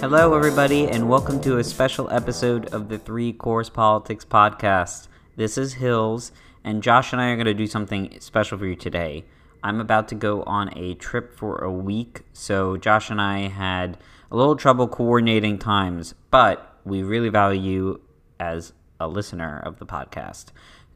Hello, everybody, and welcome to a special episode of the Three Course Politics Podcast. This is Hills, and Josh and I are going to do something special for you today. I'm about to go on a trip for a week, so Josh and I had a little trouble coordinating times, but we really value as a listener of the podcast,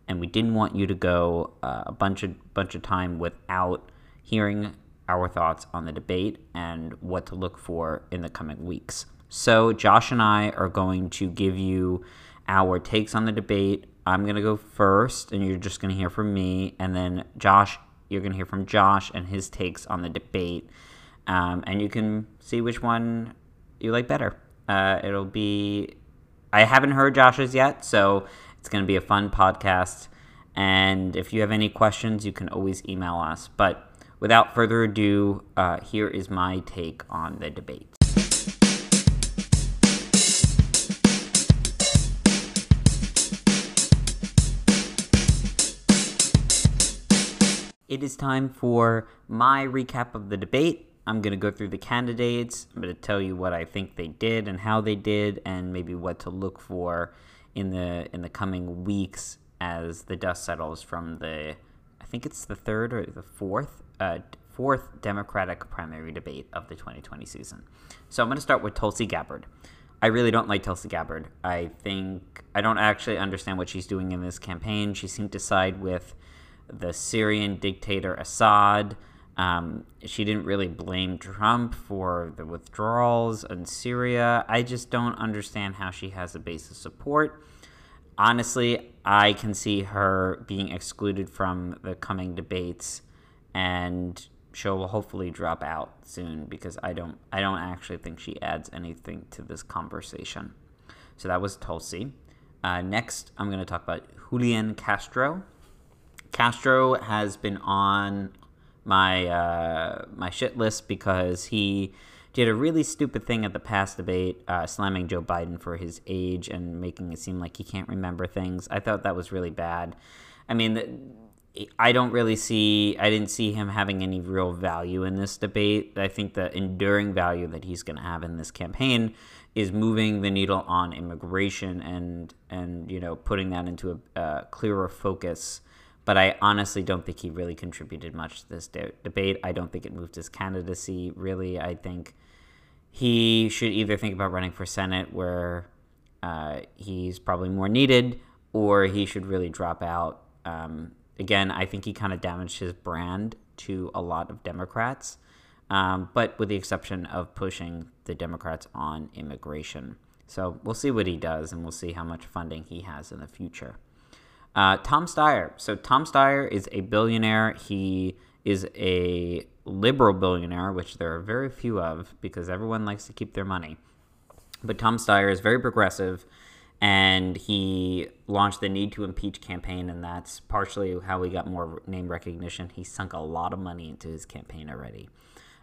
and we didn't want you to go uh, a bunch of bunch of time without hearing our thoughts on the debate and what to look for in the coming weeks. So, Josh and I are going to give you our takes on the debate. I'm going to go first, and you're just going to hear from me. And then, Josh, you're going to hear from Josh and his takes on the debate. Um, and you can see which one you like better. Uh, it'll be, I haven't heard Josh's yet, so it's going to be a fun podcast. And if you have any questions, you can always email us. But without further ado, uh, here is my take on the debate. It is time for my recap of the debate. I'm going to go through the candidates. I'm going to tell you what I think they did and how they did and maybe what to look for in the in the coming weeks as the dust settles from the I think it's the third or the fourth uh, fourth Democratic primary debate of the 2020 season. So I'm going to start with Tulsi Gabbard. I really don't like Tulsi Gabbard. I think I don't actually understand what she's doing in this campaign. She seemed to side with the Syrian dictator Assad. Um, she didn't really blame Trump for the withdrawals in Syria. I just don't understand how she has a base of support. Honestly, I can see her being excluded from the coming debates and she'll hopefully drop out soon because I don't I don't actually think she adds anything to this conversation. So that was Tulsi. Uh, next, I'm going to talk about Julian Castro. Castro has been on my uh, my shit list because he did a really stupid thing at the past debate, uh, slamming Joe Biden for his age and making it seem like he can't remember things. I thought that was really bad. I mean, I don't really see, I didn't see him having any real value in this debate. I think the enduring value that he's going to have in this campaign is moving the needle on immigration and, and you know, putting that into a, a clearer focus. But I honestly don't think he really contributed much to this de- debate. I don't think it moved his candidacy, really. I think he should either think about running for Senate, where uh, he's probably more needed, or he should really drop out. Um, again, I think he kind of damaged his brand to a lot of Democrats, um, but with the exception of pushing the Democrats on immigration. So we'll see what he does, and we'll see how much funding he has in the future. Uh, Tom Steyer. So Tom Steyer is a billionaire. He is a liberal billionaire, which there are very few of because everyone likes to keep their money. But Tom Steyer is very progressive and he launched the Need to Impeach campaign, and that's partially how he got more name recognition. He sunk a lot of money into his campaign already.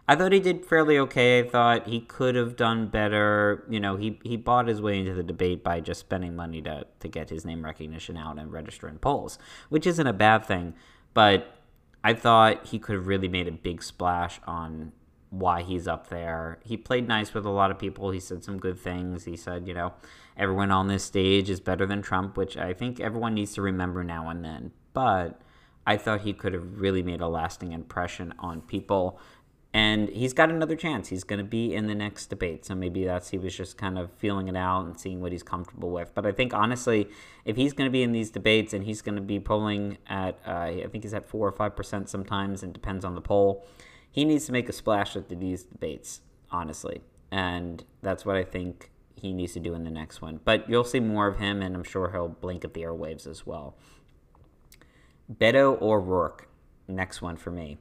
I thought he did fairly okay. I thought he could have done better. You know, he, he bought his way into the debate by just spending money to, to get his name recognition out and register in polls, which isn't a bad thing. But I thought he could have really made a big splash on why he's up there. He played nice with a lot of people. He said some good things. He said, you know, everyone on this stage is better than Trump, which I think everyone needs to remember now and then. But I thought he could have really made a lasting impression on people. And he's got another chance. He's going to be in the next debate. So maybe that's he was just kind of feeling it out and seeing what he's comfortable with. But I think, honestly, if he's going to be in these debates and he's going to be polling at, uh, I think he's at 4 or 5% sometimes, and depends on the poll he needs to make a splash at these debates, honestly. And that's what I think he needs to do in the next one. But you'll see more of him, and I'm sure he'll blink at the airwaves as well. Beto O'Rourke, next one for me.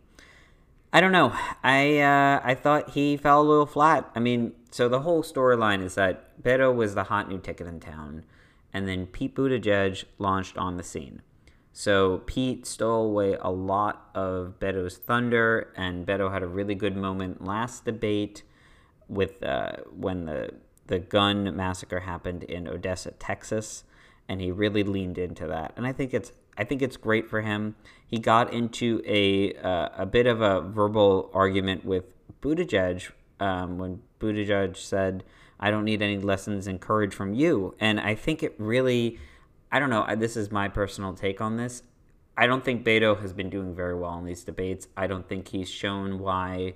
I don't know. I uh, I thought he fell a little flat. I mean, so the whole storyline is that Beto was the hot new ticket in town, and then Pete Buttigieg launched on the scene. So Pete stole away a lot of Beto's thunder, and Beto had a really good moment last debate with uh, when the the gun massacre happened in Odessa, Texas. and he really leaned into that. And I think it's I think it's great for him. He got into a uh, a bit of a verbal argument with Buttigieg um, when Buttigieg said, "I don't need any lessons and courage from you," and I think it really, I don't know. This is my personal take on this. I don't think Beto has been doing very well in these debates. I don't think he's shown why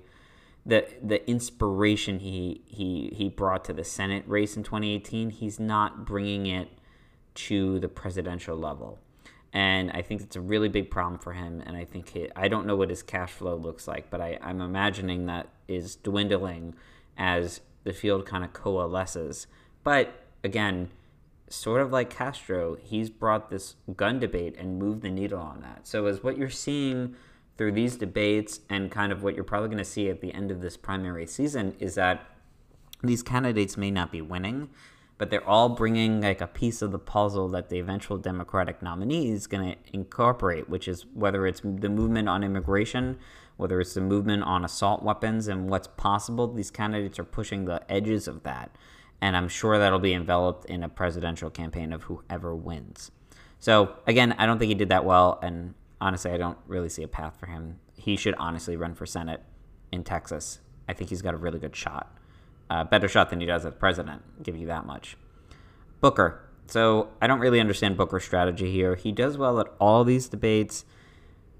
the the inspiration he he he brought to the Senate race in 2018. He's not bringing it to the presidential level. And I think it's a really big problem for him. And I think he, I don't know what his cash flow looks like, but I, I'm imagining that is dwindling as the field kind of coalesces. But again, sort of like Castro, he's brought this gun debate and moved the needle on that. So, as what you're seeing through these debates and kind of what you're probably going to see at the end of this primary season is that these candidates may not be winning, but they're all bringing like a piece of the puzzle that the eventual Democratic nominee is going to incorporate, which is whether it's the movement on immigration, whether it's the movement on assault weapons and what's possible. These candidates are pushing the edges of that. And I'm sure that'll be enveloped in a presidential campaign of whoever wins. So, again, I don't think he did that well. And honestly, I don't really see a path for him. He should honestly run for Senate in Texas. I think he's got a really good shot better shot than he does as president. I'll give you that much. Booker. So I don't really understand Booker's strategy here. He does well at all these debates.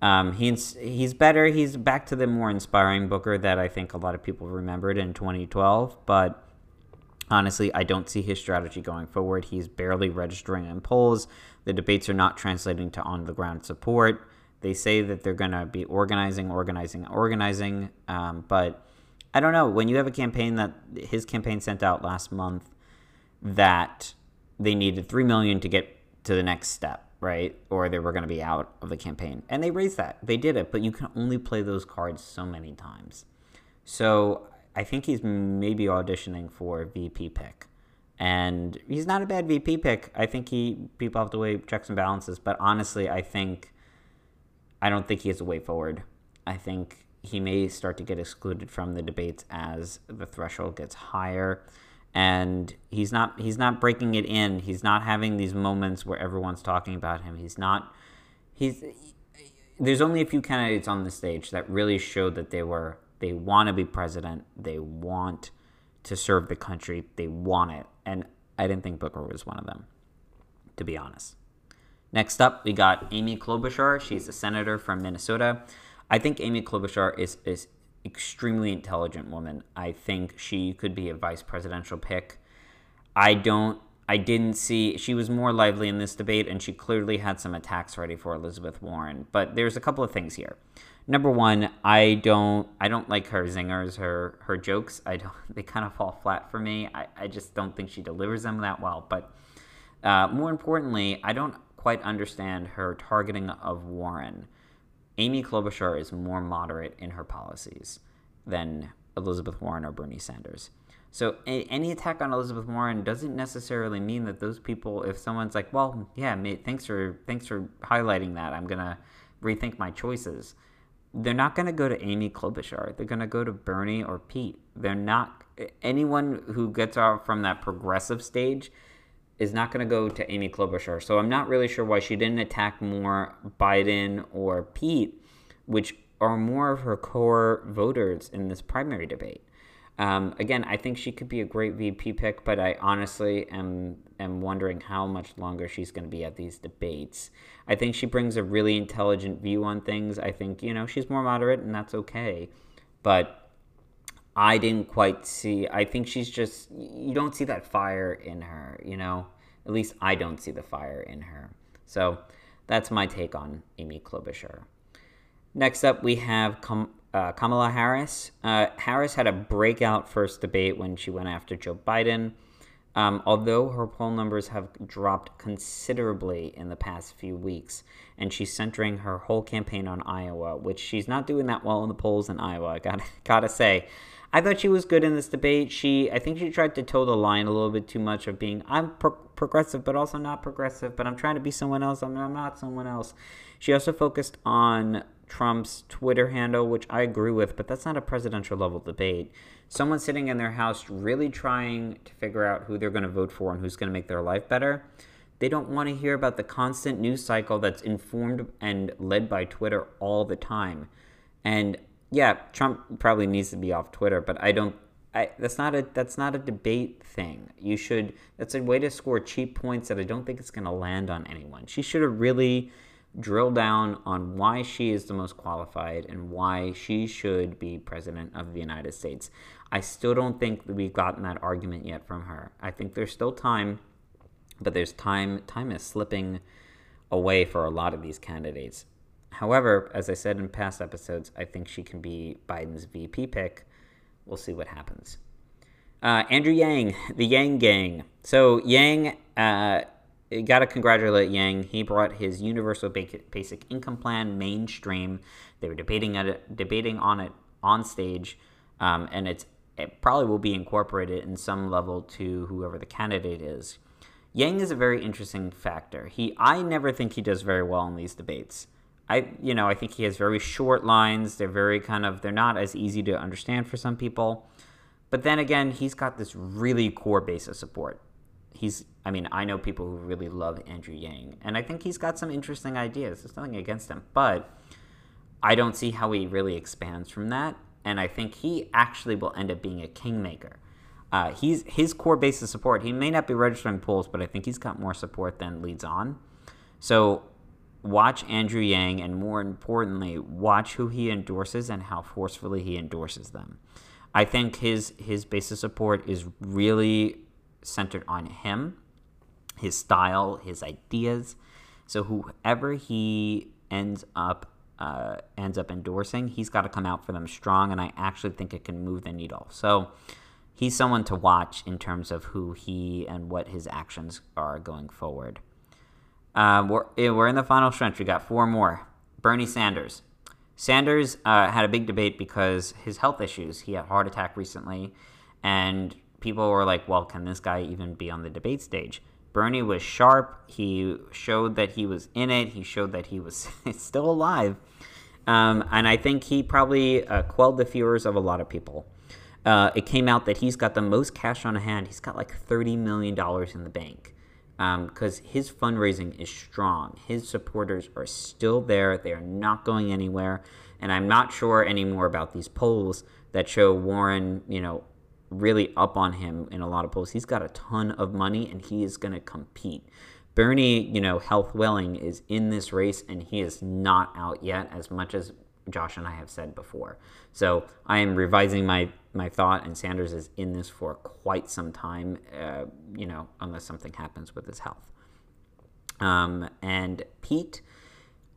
Um, he's he's better. He's back to the more inspiring Booker that I think a lot of people remembered in 2012. But honestly, I don't see his strategy going forward. He's barely registering in polls. The debates are not translating to on the ground support. They say that they're going to be organizing, organizing, organizing, um, but I don't know when you have a campaign that his campaign sent out last month that they needed three million to get to the next step, right? Or they were going to be out of the campaign, and they raised that. They did it, but you can only play those cards so many times. So I think he's maybe auditioning for VP pick, and he's not a bad VP pick. I think he people have to weigh checks and balances, but honestly, I think I don't think he has a way forward. I think he may start to get excluded from the debates as the threshold gets higher. And he's not he's not breaking it in. He's not having these moments where everyone's talking about him. He's not he's there's only a few candidates on the stage that really showed that they were they want to be president. They want to serve the country. They want it. And i didn't think booker was one of them to be honest. Next up we got amy klobuchar. She's a senator from minnesota I think Amy Klobuchar is is extremely intelligent woman. I think she could be a vice presidential pick. I don't I didn't see she was more lively in this debate and she clearly had some attacks ready for Elizabeth Warren. But there's a couple of things here. Number one, I don't I don't like her zingers, her her jokes. I don't they kind of fall flat for me. I, I just don't think she delivers them that well. But uh, more importantly, I don't quite understand her targeting of Warren. Amy Klobuchar is more moderate in her policies than Elizabeth Warren or Bernie Sanders. So any attack on Elizabeth Warren doesn't necessarily mean that those people, if someone's like, well, yeah, mate, thanks for thanks for highlighting that, I'm gonna rethink my choices. They're not gonna go to Amy Klobuchar. They're gonna go to Bernie or Pete. They're not anyone who gets off from that progressive stage is not going to go to Amy Klobuchar. So I'm not really sure why she didn't attack more Biden or Pete, which are more of her core voters in this primary debate. Um, again, I think she could be a great VP pick, but I honestly am am wondering how much longer she's going to be at these debates. I think she brings a really intelligent view on things. I think you know she's more moderate, and that's okay. But I didn't quite see. I think she's just you don't see that fire in her, you know. At least I don't see the fire in her. So that's my take on Amy Klobuchar. Next up, we have Kam- uh, Kamala Harris. Uh, Harris had a breakout first debate when she went after Joe Biden. Um, although her poll numbers have dropped considerably in the past few weeks, and she's centering her whole campaign on Iowa, which she's not doing that well in the polls in Iowa. I gotta gotta say, I thought she was good in this debate. She, I think she tried to toe the line a little bit too much of being I'm pro- progressive, but also not progressive. But I'm trying to be someone else. I'm, I'm not someone else. She also focused on Trump's Twitter handle, which I agree with, but that's not a presidential level debate. Someone sitting in their house really trying to figure out who they're going to vote for and who's going to make their life better. They don't want to hear about the constant news cycle that's informed and led by Twitter all the time. And yeah, Trump probably needs to be off Twitter, but I don't I, that's not a that's not a debate thing. You should that's a way to score cheap points that I don't think it's going to land on anyone. She should have really drilled down on why she is the most qualified and why she should be president of the United States. I still don't think we've gotten that argument yet from her. I think there's still time, but there's time time is slipping away for a lot of these candidates. However, as I said in past episodes, I think she can be Biden's VP pick we'll see what happens. Uh, Andrew Yang, the Yang Gang. So Yang, uh, got to congratulate Yang. He brought his universal basic income plan mainstream. They were debating it, debating on it on stage, um, and it's it probably will be incorporated in some level to whoever the candidate is. Yang is a very interesting factor. He, I never think he does very well in these debates. I you know I think he has very short lines. They're very kind of they're not as easy to understand for some people. But then again, he's got this really core base of support. He's I mean I know people who really love Andrew Yang, and I think he's got some interesting ideas. There's nothing against him, but I don't see how he really expands from that. And I think he actually will end up being a kingmaker. Uh, he's his core base of support. He may not be registering polls, but I think he's got more support than leads on. So watch Andrew Yang and more importantly, watch who he endorses and how forcefully he endorses them. I think his his base of support is really centered on him, his style, his ideas. So whoever he ends up uh, ends up endorsing, he's got to come out for them strong, and I actually think it can move the needle. So he's someone to watch in terms of who he and what his actions are going forward. Uh, we're, we're in the final stretch. We got four more. Bernie Sanders. Sanders uh, had a big debate because his health issues. He had a heart attack recently, and people were like, well, can this guy even be on the debate stage? Bernie was sharp. He showed that he was in it. He showed that he was still alive. Um, and I think he probably uh, quelled the fears of a lot of people. Uh, it came out that he's got the most cash on hand. He's got like $30 million in the bank because um, his fundraising is strong. His supporters are still there, they are not going anywhere. And I'm not sure anymore about these polls that show Warren, you know, really up on him in a lot of polls. He's got a ton of money and he is going to compete. Bernie, you know, Health Welling is in this race and he is not out yet as much as Josh and I have said before. So I am revising my my thought, and Sanders is in this for quite some time. Uh, you know, unless something happens with his health. Um, and Pete,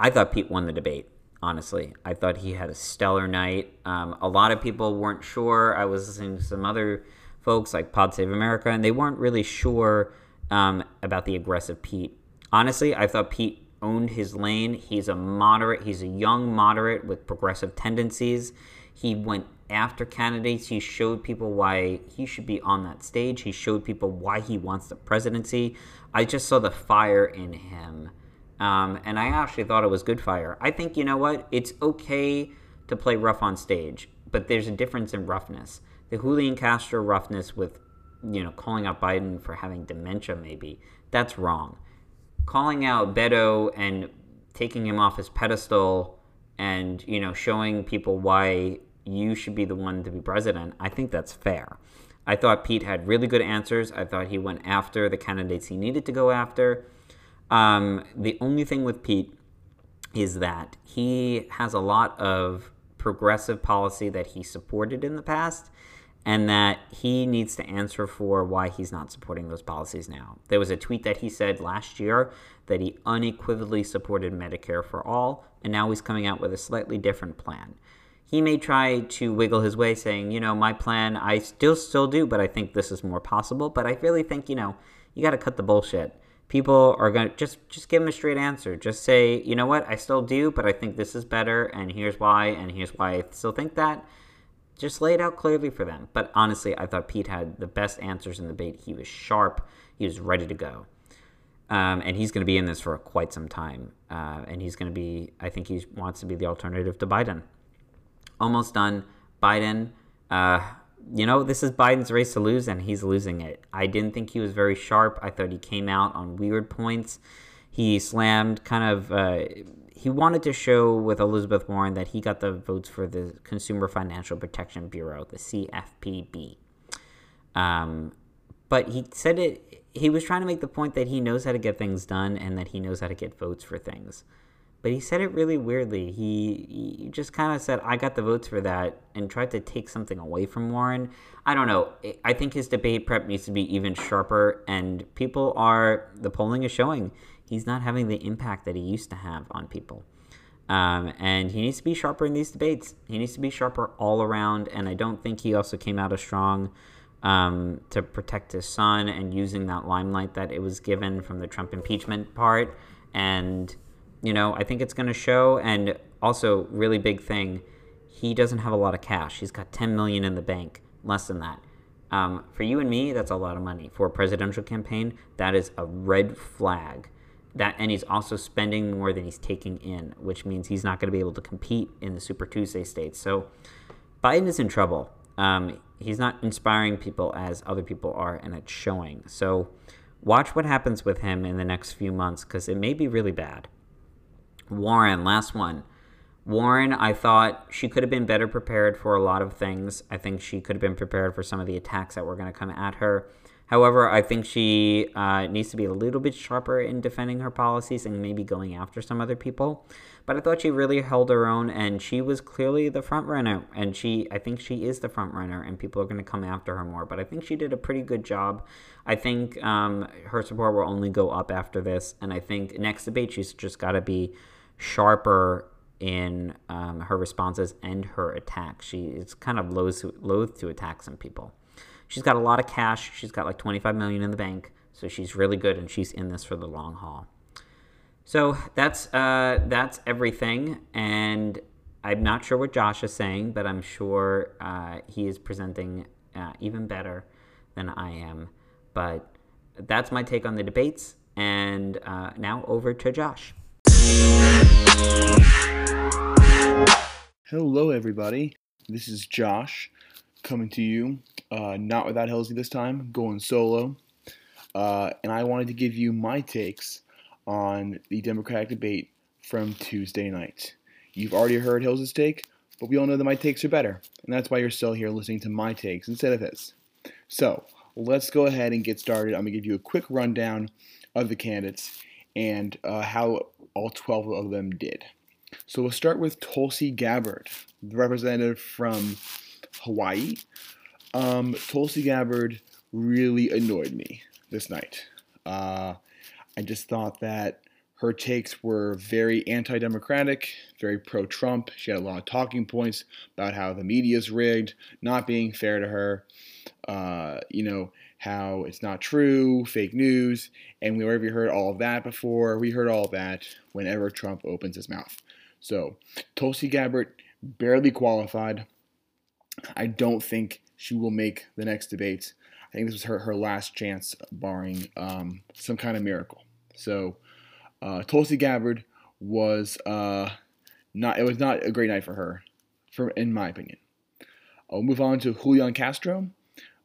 I thought Pete won the debate. Honestly, I thought he had a stellar night. Um, a lot of people weren't sure. I was listening to some other folks like Pod Save America, and they weren't really sure um, about the aggressive Pete. Honestly, I thought Pete owned his lane. He's a moderate, he's a young moderate with progressive tendencies. He went after candidates. He showed people why he should be on that stage. He showed people why he wants the presidency. I just saw the fire in him. Um, and I actually thought it was good fire. I think, you know what? It's okay to play rough on stage, but there's a difference in roughness. The Julian Castro roughness with, you know, calling out Biden for having dementia, maybe, that's wrong calling out Beto and taking him off his pedestal and you know showing people why you should be the one to be president, I think that's fair. I thought Pete had really good answers. I thought he went after the candidates he needed to go after. Um, the only thing with Pete is that he has a lot of progressive policy that he supported in the past and that he needs to answer for why he's not supporting those policies now. There was a tweet that he said last year that he unequivocally supported Medicare for all, and now he's coming out with a slightly different plan. He may try to wiggle his way saying, you know, my plan I still still do, but I think this is more possible, but I really think, you know, you got to cut the bullshit. People are going to just just give him a straight answer. Just say, you know what? I still do, but I think this is better and here's why and here's why I still think that just lay it out clearly for them. But honestly, I thought Pete had the best answers in the debate. He was sharp, he was ready to go. Um, and he's going to be in this for quite some time. Uh, and he's going to be, I think he wants to be the alternative to Biden. Almost done. Biden, uh, you know, this is Biden's race to lose, and he's losing it. I didn't think he was very sharp. I thought he came out on weird points. He slammed kind of. Uh, he wanted to show with Elizabeth Warren that he got the votes for the Consumer Financial Protection Bureau, the CFPB. Um, but he said it. He was trying to make the point that he knows how to get things done and that he knows how to get votes for things but he said it really weirdly. He, he just kind of said, I got the votes for that, and tried to take something away from Warren. I don't know. I think his debate prep needs to be even sharper, and people are, the polling is showing he's not having the impact that he used to have on people. Um, and he needs to be sharper in these debates. He needs to be sharper all around, and I don't think he also came out as strong um, to protect his son and using that limelight that it was given from the Trump impeachment part. And you know, I think it's going to show. And also, really big thing, he doesn't have a lot of cash. He's got 10 million in the bank, less than that. Um, for you and me, that's a lot of money. For a presidential campaign, that is a red flag. That and he's also spending more than he's taking in, which means he's not going to be able to compete in the Super Tuesday states. So Biden is in trouble. Um, he's not inspiring people as other people are, and it's showing. So watch what happens with him in the next few months because it may be really bad. Warren, last one. Warren, I thought she could have been better prepared for a lot of things. I think she could have been prepared for some of the attacks that were going to come at her. However, I think she uh, needs to be a little bit sharper in defending her policies and maybe going after some other people. But I thought she really held her own, and she was clearly the front runner. And she, I think she is the front runner, and people are going to come after her more. But I think she did a pretty good job. I think um, her support will only go up after this, and I think next debate she's just got to be sharper in um, her responses and her attacks. She is kind of loath to, loath to attack some people. She's got a lot of cash. She's got like 25 million in the bank, so she's really good, and she's in this for the long haul. So that's uh, that's everything, and I'm not sure what Josh is saying, but I'm sure uh, he is presenting uh, even better than I am. But that's my take on the debates, and uh, now over to Josh. Hello, everybody. This is Josh coming to you, uh, not without Helsley this time, going solo. Uh, and I wanted to give you my takes on the Democratic debate from Tuesday night. You've already heard Hill's take, but we all know that my takes are better, and that's why you're still here listening to my takes instead of his. So let's go ahead and get started. I'm going to give you a quick rundown of the candidates and uh, how all 12 of them did. So we'll start with Tulsi Gabbard, the representative from Hawaii. Um, Tulsi Gabbard really annoyed me this night. Uh, I just thought that her takes were very anti democratic, very pro Trump. She had a lot of talking points about how the media is rigged, not being fair to her. Uh, you know, how it's not true, fake news, and we already heard all of that before. We heard all that whenever Trump opens his mouth. So Tulsi Gabbard barely qualified. I don't think she will make the next debate. I think this was her, her last chance, barring um, some kind of miracle. So uh, Tulsi Gabbard was uh, not. It was not a great night for her, for in my opinion. I'll move on to Julian Castro.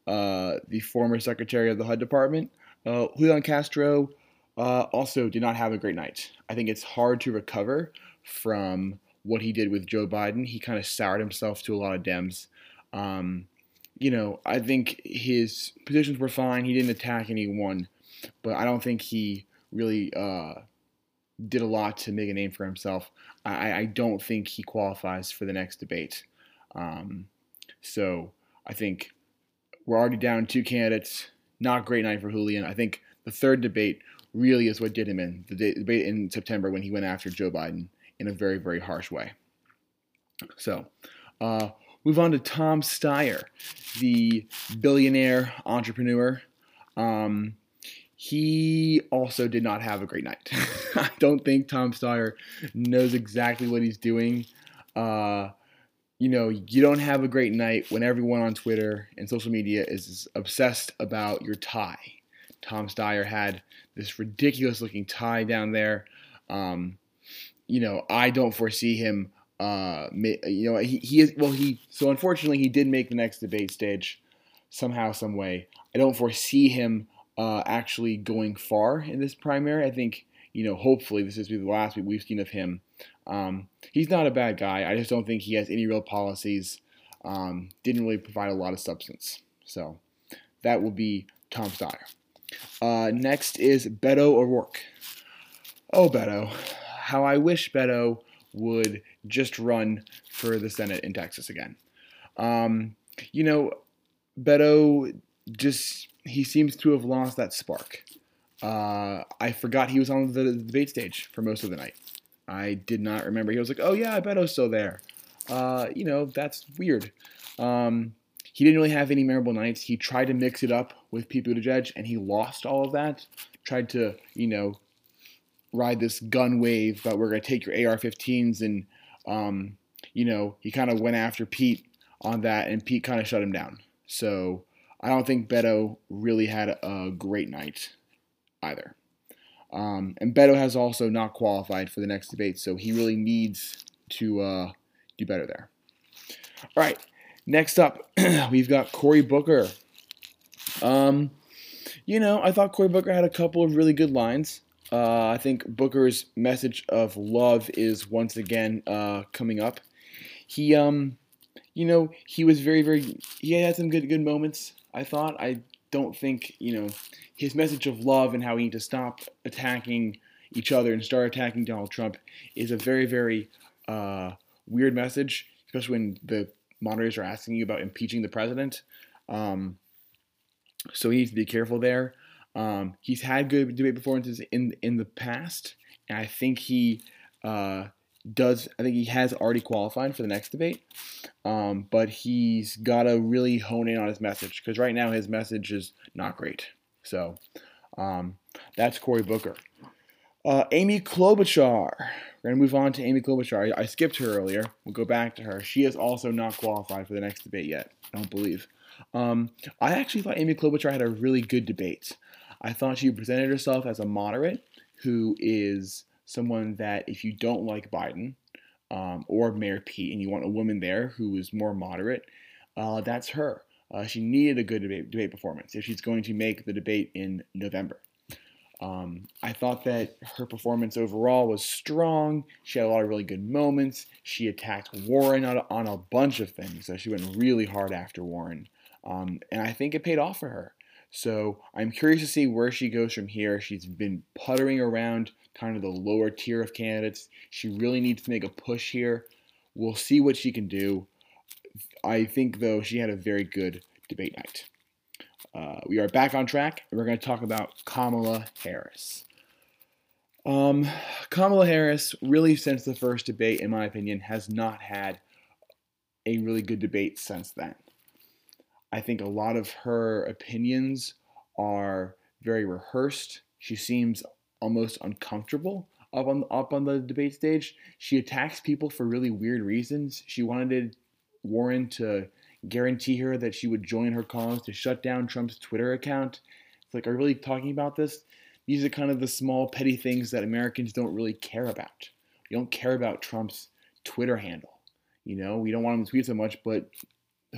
Uh, the former Secretary of the HUD Department. Uh, Julian Castro uh, also did not have a great night. I think it's hard to recover from what he did with Joe Biden. He kind of soured himself to a lot of Dems. Um, you know, I think his positions were fine. He didn't attack anyone, but I don't think he really uh, did a lot to make a name for himself. I, I don't think he qualifies for the next debate. Um, so I think we're already down two candidates. Not great night for Julian. I think the third debate really is what did him in. The debate in September when he went after Joe Biden in a very, very harsh way. So, uh, move on to Tom Steyer, the billionaire entrepreneur. Um, he also did not have a great night. I don't think Tom Steyer knows exactly what he's doing. Uh, you know, you don't have a great night when everyone on Twitter and social media is obsessed about your tie. Tom Steyer had this ridiculous looking tie down there. Um, you know, I don't foresee him uh, you know, he, he is well. He so unfortunately he did make the next debate stage somehow, some way. I don't foresee him uh, actually going far in this primary. I think you know, hopefully this is the last we've seen of him. Um, he's not a bad guy. I just don't think he has any real policies. Um, didn't really provide a lot of substance. So that will be Tom Steyer. Uh, next is Beto O'Rourke. Oh, Beto. How I wish Beto would just run for the Senate in Texas again. Um, you know, Beto just, he seems to have lost that spark. Uh, I forgot he was on the debate stage for most of the night. I did not remember. He was like, oh, yeah, Beto's still there. Uh, you know, that's weird. Um, he didn't really have any memorable nights. He tried to mix it up with Pete Buttigieg, and he lost all of that. Tried to, you know, ride this gun wave, but we're going to take your AR-15s, and um, you know, he kind of went after Pete on that, and Pete kind of shut him down. So I don't think Beto really had a great night either. Um, and Beto has also not qualified for the next debate, so he really needs to uh, do better there. All right, next up, we've got Cory Booker. Um, you know, I thought Cory Booker had a couple of really good lines. Uh, I think Booker's message of love is once again uh, coming up. He, um, you know, he was very, very. He had some good, good moments. I thought. I don't think you know his message of love and how we need to stop attacking each other and start attacking Donald Trump is a very, very uh, weird message, especially when the moderators are asking you about impeaching the president. Um, so he needs to be careful there. Um, he's had good debate performances in in the past, and I think he uh, does. I think he has already qualified for the next debate, um, but he's got to really hone in on his message because right now his message is not great. So um, that's Cory Booker. Uh, Amy Klobuchar. We're to move on to Amy Klobuchar. I, I, skipped her earlier. We'll go back to her. She is also not qualified for the next debate yet. I don't believe. Um, I actually thought Amy Klobuchar had a really good debate. I thought she presented herself as a moderate who is someone that, if you don't like Biden um, or Mayor Pete and you want a woman there who is more moderate, uh, that's her. Uh, she needed a good debate, debate, performance if she's going to make the debate in November. Um, I thought that her performance overall was strong. She had a lot of really good moments. She attacked Warren on, on a bunch of things. So she went really hard after Warren. Um, and I think it paid off for her. So I'm curious to see where she goes from here. She's been puttering around kind of the lower tier of candidates. She really needs to make a push here. We'll see what she can do. I think, though, she had a very good debate night. Uh, we are back on track, and we're going to talk about Kamala Harris. Um, Kamala Harris, really, since the first debate, in my opinion, has not had a really good debate since then. I think a lot of her opinions are very rehearsed. She seems almost uncomfortable up on up on the debate stage. She attacks people for really weird reasons. She wanted Warren to guarantee her that she would join her cause to shut down Trump's Twitter account. It's like, are you really talking about this? These are kind of the small petty things that Americans don't really care about. We don't care about Trump's Twitter handle. You know, we don't want him to tweet so much, but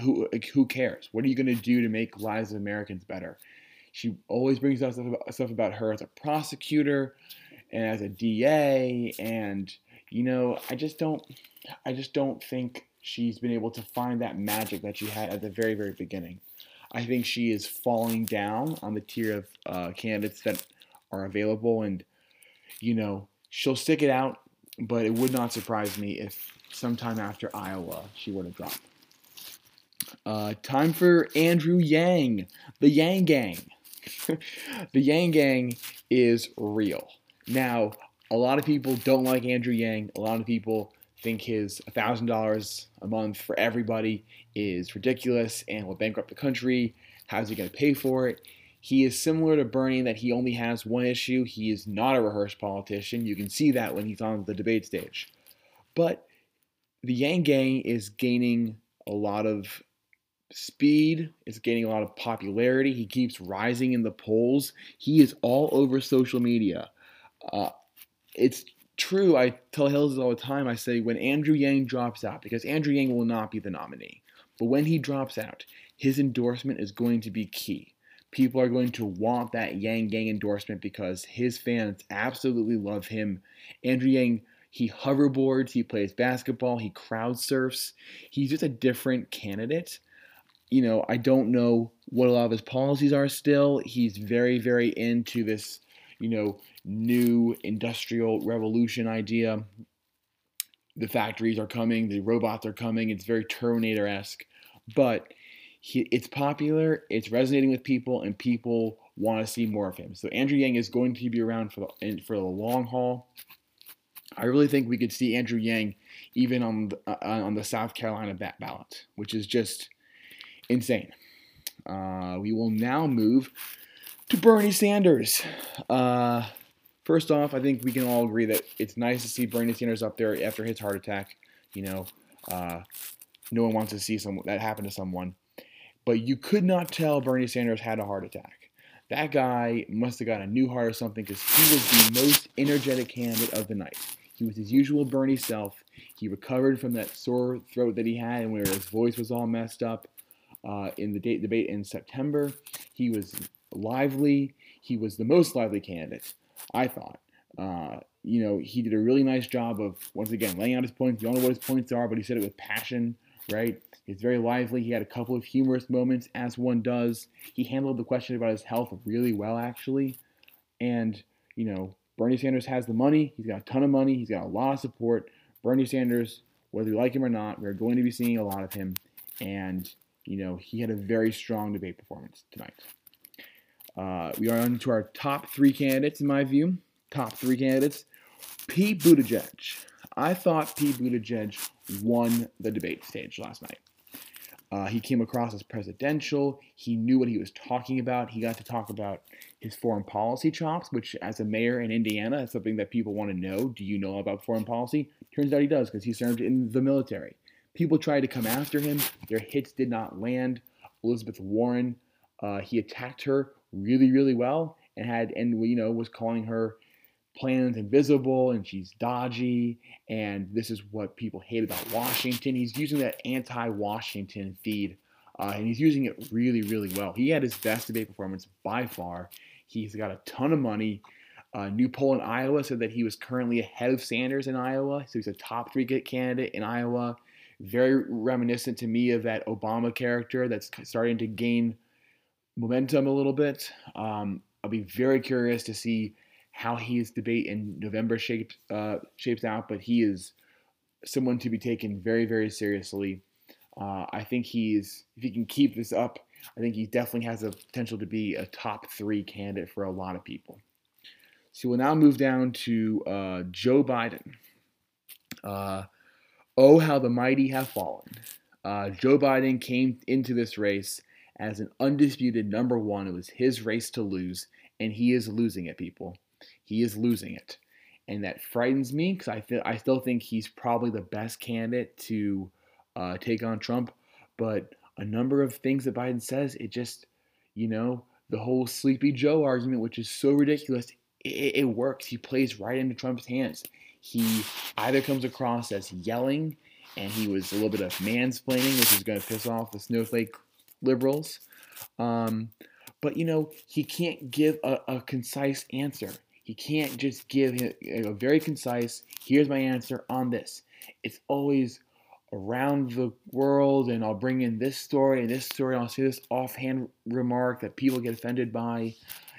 who who cares? What are you going to do to make lives of Americans better? She always brings up stuff about, stuff about her as a prosecutor and as a DA, and you know, I just don't, I just don't think she's been able to find that magic that she had at the very, very beginning. I think she is falling down on the tier of uh, candidates that are available, and you know, she'll stick it out, but it would not surprise me if sometime after Iowa she were to drop. Uh, time for Andrew Yang, the Yang Gang. the Yang Gang is real. Now, a lot of people don't like Andrew Yang. A lot of people think his $1,000 a month for everybody is ridiculous and will bankrupt the country. How's he going to pay for it? He is similar to Bernie that he only has one issue. He is not a rehearsed politician. You can see that when he's on the debate stage. But the Yang Gang is gaining a lot of speed, is gaining a lot of popularity. He keeps rising in the polls. He is all over social media. Uh, it's true. I tell Hills all the time. I say when Andrew Yang drops out, because Andrew Yang will not be the nominee, but when he drops out, his endorsement is going to be key. People are going to want that Yang Gang endorsement because his fans absolutely love him. Andrew Yang, he hoverboards, he plays basketball, he crowd surfs. He's just a different candidate. You know, I don't know what a lot of his policies are still. He's very, very into this, you know, new industrial revolution idea. The factories are coming, the robots are coming. It's very Terminator esque, but he, it's popular, it's resonating with people, and people want to see more of him. So Andrew Yang is going to be around for the, for the long haul. I really think we could see Andrew Yang even on the, uh, on the South Carolina ballot, which is just insane. Uh, we will now move to Bernie Sanders. Uh, first off, I think we can all agree that it's nice to see Bernie Sanders up there after his heart attack. You know, uh, no one wants to see some that happen to someone but you could not tell Bernie Sanders had a heart attack. That guy must have got a new heart or something because he was the most energetic candidate of the night. He was his usual Bernie self. He recovered from that sore throat that he had and where his voice was all messed up uh, in the date debate in September. He was lively. He was the most lively candidate, I thought. Uh, you know, he did a really nice job of, once again, laying out his points. You don't know what his points are, but he said it with passion, right? He's very lively. He had a couple of humorous moments, as one does. He handled the question about his health really well, actually. And, you know, Bernie Sanders has the money. He's got a ton of money. He's got a lot of support. Bernie Sanders, whether you like him or not, we're going to be seeing a lot of him. And, you know, he had a very strong debate performance tonight. Uh, we are on to our top three candidates, in my view. Top three candidates. Pete Buttigieg. I thought Pete Buttigieg won the debate stage last night. Uh, he came across as presidential. He knew what he was talking about. He got to talk about his foreign policy chops, which, as a mayor in Indiana, is something that people want to know. Do you know about foreign policy? Turns out he does because he served in the military. People tried to come after him. Their hits did not land. Elizabeth Warren, uh, he attacked her really, really well, and had and you know was calling her plans invisible and she's dodgy and this is what people hate about Washington. He's using that anti-Washington feed uh, and he's using it really, really well. He had his best debate performance by far. He's got a ton of money. Uh, new poll in Iowa said that he was currently ahead of Sanders in Iowa, so he's a top three candidate in Iowa. Very reminiscent to me of that Obama character that's starting to gain momentum a little bit. Um, I'll be very curious to see how his debate in November shapes uh, shapes out, but he is someone to be taken very, very seriously. Uh, I think he's if he can keep this up, I think he definitely has the potential to be a top three candidate for a lot of people. So we'll now move down to uh, Joe Biden. Oh, how the mighty have fallen. Uh, Joe Biden came into this race as an undisputed number one. It was his race to lose, and he is losing it, people. He is losing it. And that frightens me because I feel I still think he's probably the best candidate to uh, take on Trump. But a number of things that Biden says, it just, you know, the whole Sleepy Joe argument, which is so ridiculous, it, it works. He plays right into Trump's hands. He either comes across as yelling, and he was a little bit of mansplaining, which is going to piss off the snowflake liberals. Um, but you know, he can't give a, a concise answer. He can't just give a very concise, here's my answer on this. It's always around the world, and I'll bring in this story and this story, and I'll say this offhand remark that people get offended by.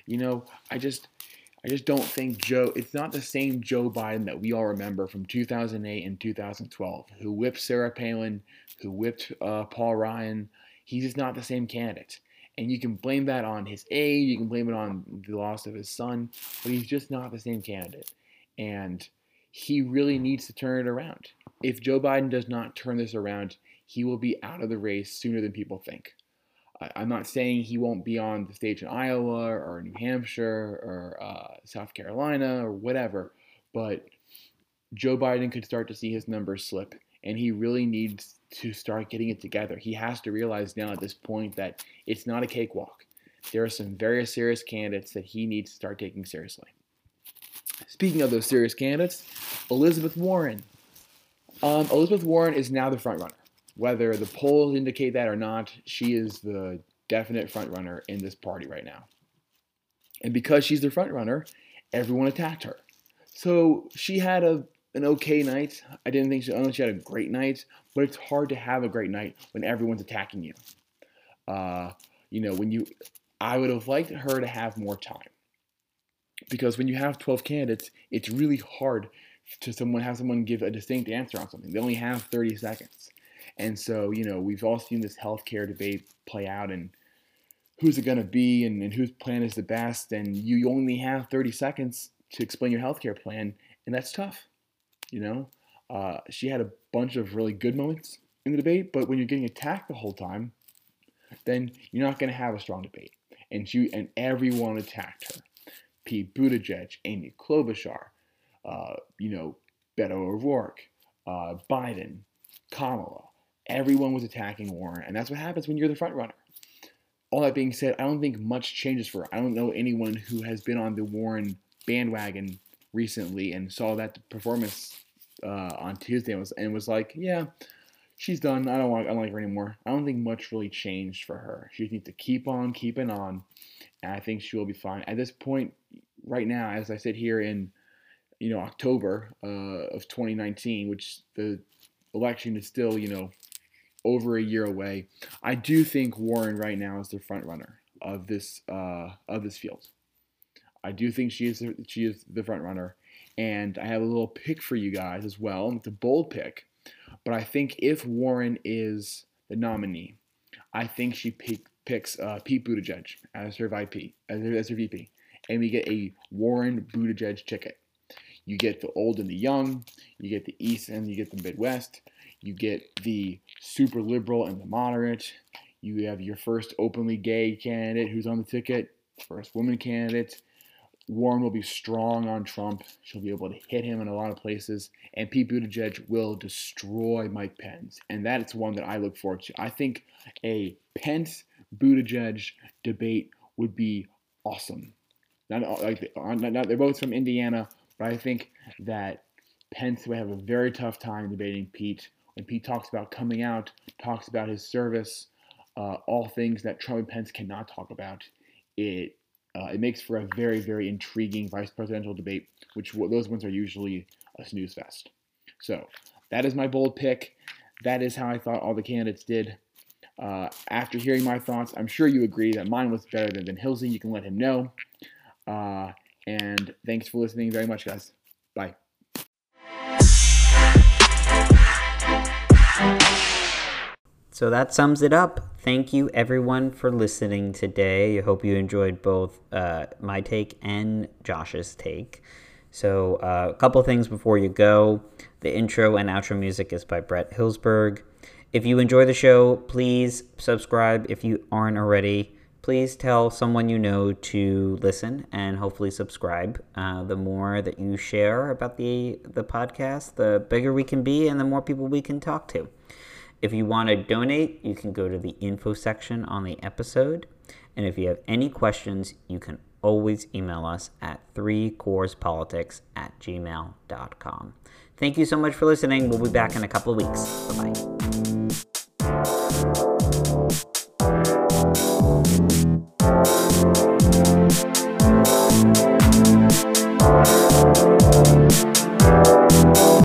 You know, I just. I just don't think Joe, it's not the same Joe Biden that we all remember from 2008 and 2012, who whipped Sarah Palin, who whipped uh, Paul Ryan. He's just not the same candidate. And you can blame that on his age, you can blame it on the loss of his son, but he's just not the same candidate. And he really needs to turn it around. If Joe Biden does not turn this around, he will be out of the race sooner than people think. I'm not saying he won't be on the stage in Iowa or New Hampshire or uh, South Carolina or whatever, but Joe Biden could start to see his numbers slip, and he really needs to start getting it together. He has to realize now at this point that it's not a cakewalk. There are some very serious candidates that he needs to start taking seriously. Speaking of those serious candidates, Elizabeth Warren. Um, Elizabeth Warren is now the front runner. Whether the polls indicate that or not, she is the definite front runner in this party right now. And because she's the front runner, everyone attacked her. So she had a an okay night. I didn't think she, I don't know she had a great night, but it's hard to have a great night when everyone's attacking you. Uh, you know, when you, I would have liked her to have more time because when you have 12 candidates, it's really hard to someone have someone give a distinct answer on something. They only have 30 seconds. And so, you know, we've all seen this healthcare debate play out and who's it going to be and, and whose plan is the best. And you only have 30 seconds to explain your healthcare plan, and that's tough. You know, uh, she had a bunch of really good moments in the debate, but when you're getting attacked the whole time, then you're not going to have a strong debate. And she and everyone attacked her. Pete Buttigieg, Amy Klobuchar, uh, you know, Beto O'Rourke, uh, Biden, Kamala. Everyone was attacking Warren, and that's what happens when you're the front runner. All that being said, I don't think much changes for her. I don't know anyone who has been on the Warren bandwagon recently and saw that performance uh, on Tuesday and was, and was like, yeah, she's done. I don't want. I don't like her anymore. I don't think much really changed for her. She needs to keep on keeping on, and I think she will be fine. At this point, right now, as I sit here in, you know, October uh, of 2019, which the election is still, you know, over a year away. I do think Warren right now is the front runner of this uh, of this field. I do think she is she is the front runner, and I have a little pick for you guys as well. It's a bold pick, but I think if Warren is the nominee, I think she pick, picks uh, Pete Buttigieg as her VP, as her, as her VP, and we get a Warren Buttigieg ticket. You get the old and the young, you get the East and you get the Midwest, you get the super liberal and the moderate. You have your first openly gay candidate who's on the ticket, first woman candidate. Warren will be strong on Trump. She'll be able to hit him in a lot of places. And Pete Buttigieg will destroy Mike Pence. And that's one that I look forward to. I think a Pence Buttigieg debate would be awesome. Not uh, like not, not, they're both from Indiana, but I think that Pence would have a very tough time debating Pete. When Pete talks about coming out, talks about his service, uh, all things that Trump and Pence cannot talk about, it uh, it makes for a very, very intriguing vice presidential debate, which those ones are usually a snooze fest. So that is my bold pick. That is how I thought all the candidates did. Uh, after hearing my thoughts, I'm sure you agree that mine was better than, than Hilsey. You can let him know. Uh, and thanks for listening very much, guys. Bye. So that sums it up. Thank you everyone for listening today. I hope you enjoyed both uh, my take and Josh's take. So, uh, a couple things before you go. The intro and outro music is by Brett Hillsberg. If you enjoy the show, please subscribe if you aren't already. Please tell someone you know to listen and hopefully subscribe. Uh, the more that you share about the, the podcast, the bigger we can be and the more people we can talk to. If you want to donate, you can go to the info section on the episode. And if you have any questions, you can always email us at 3corespolitics at gmail.com. Thank you so much for listening. We'll be back in a couple of weeks. Bye bye.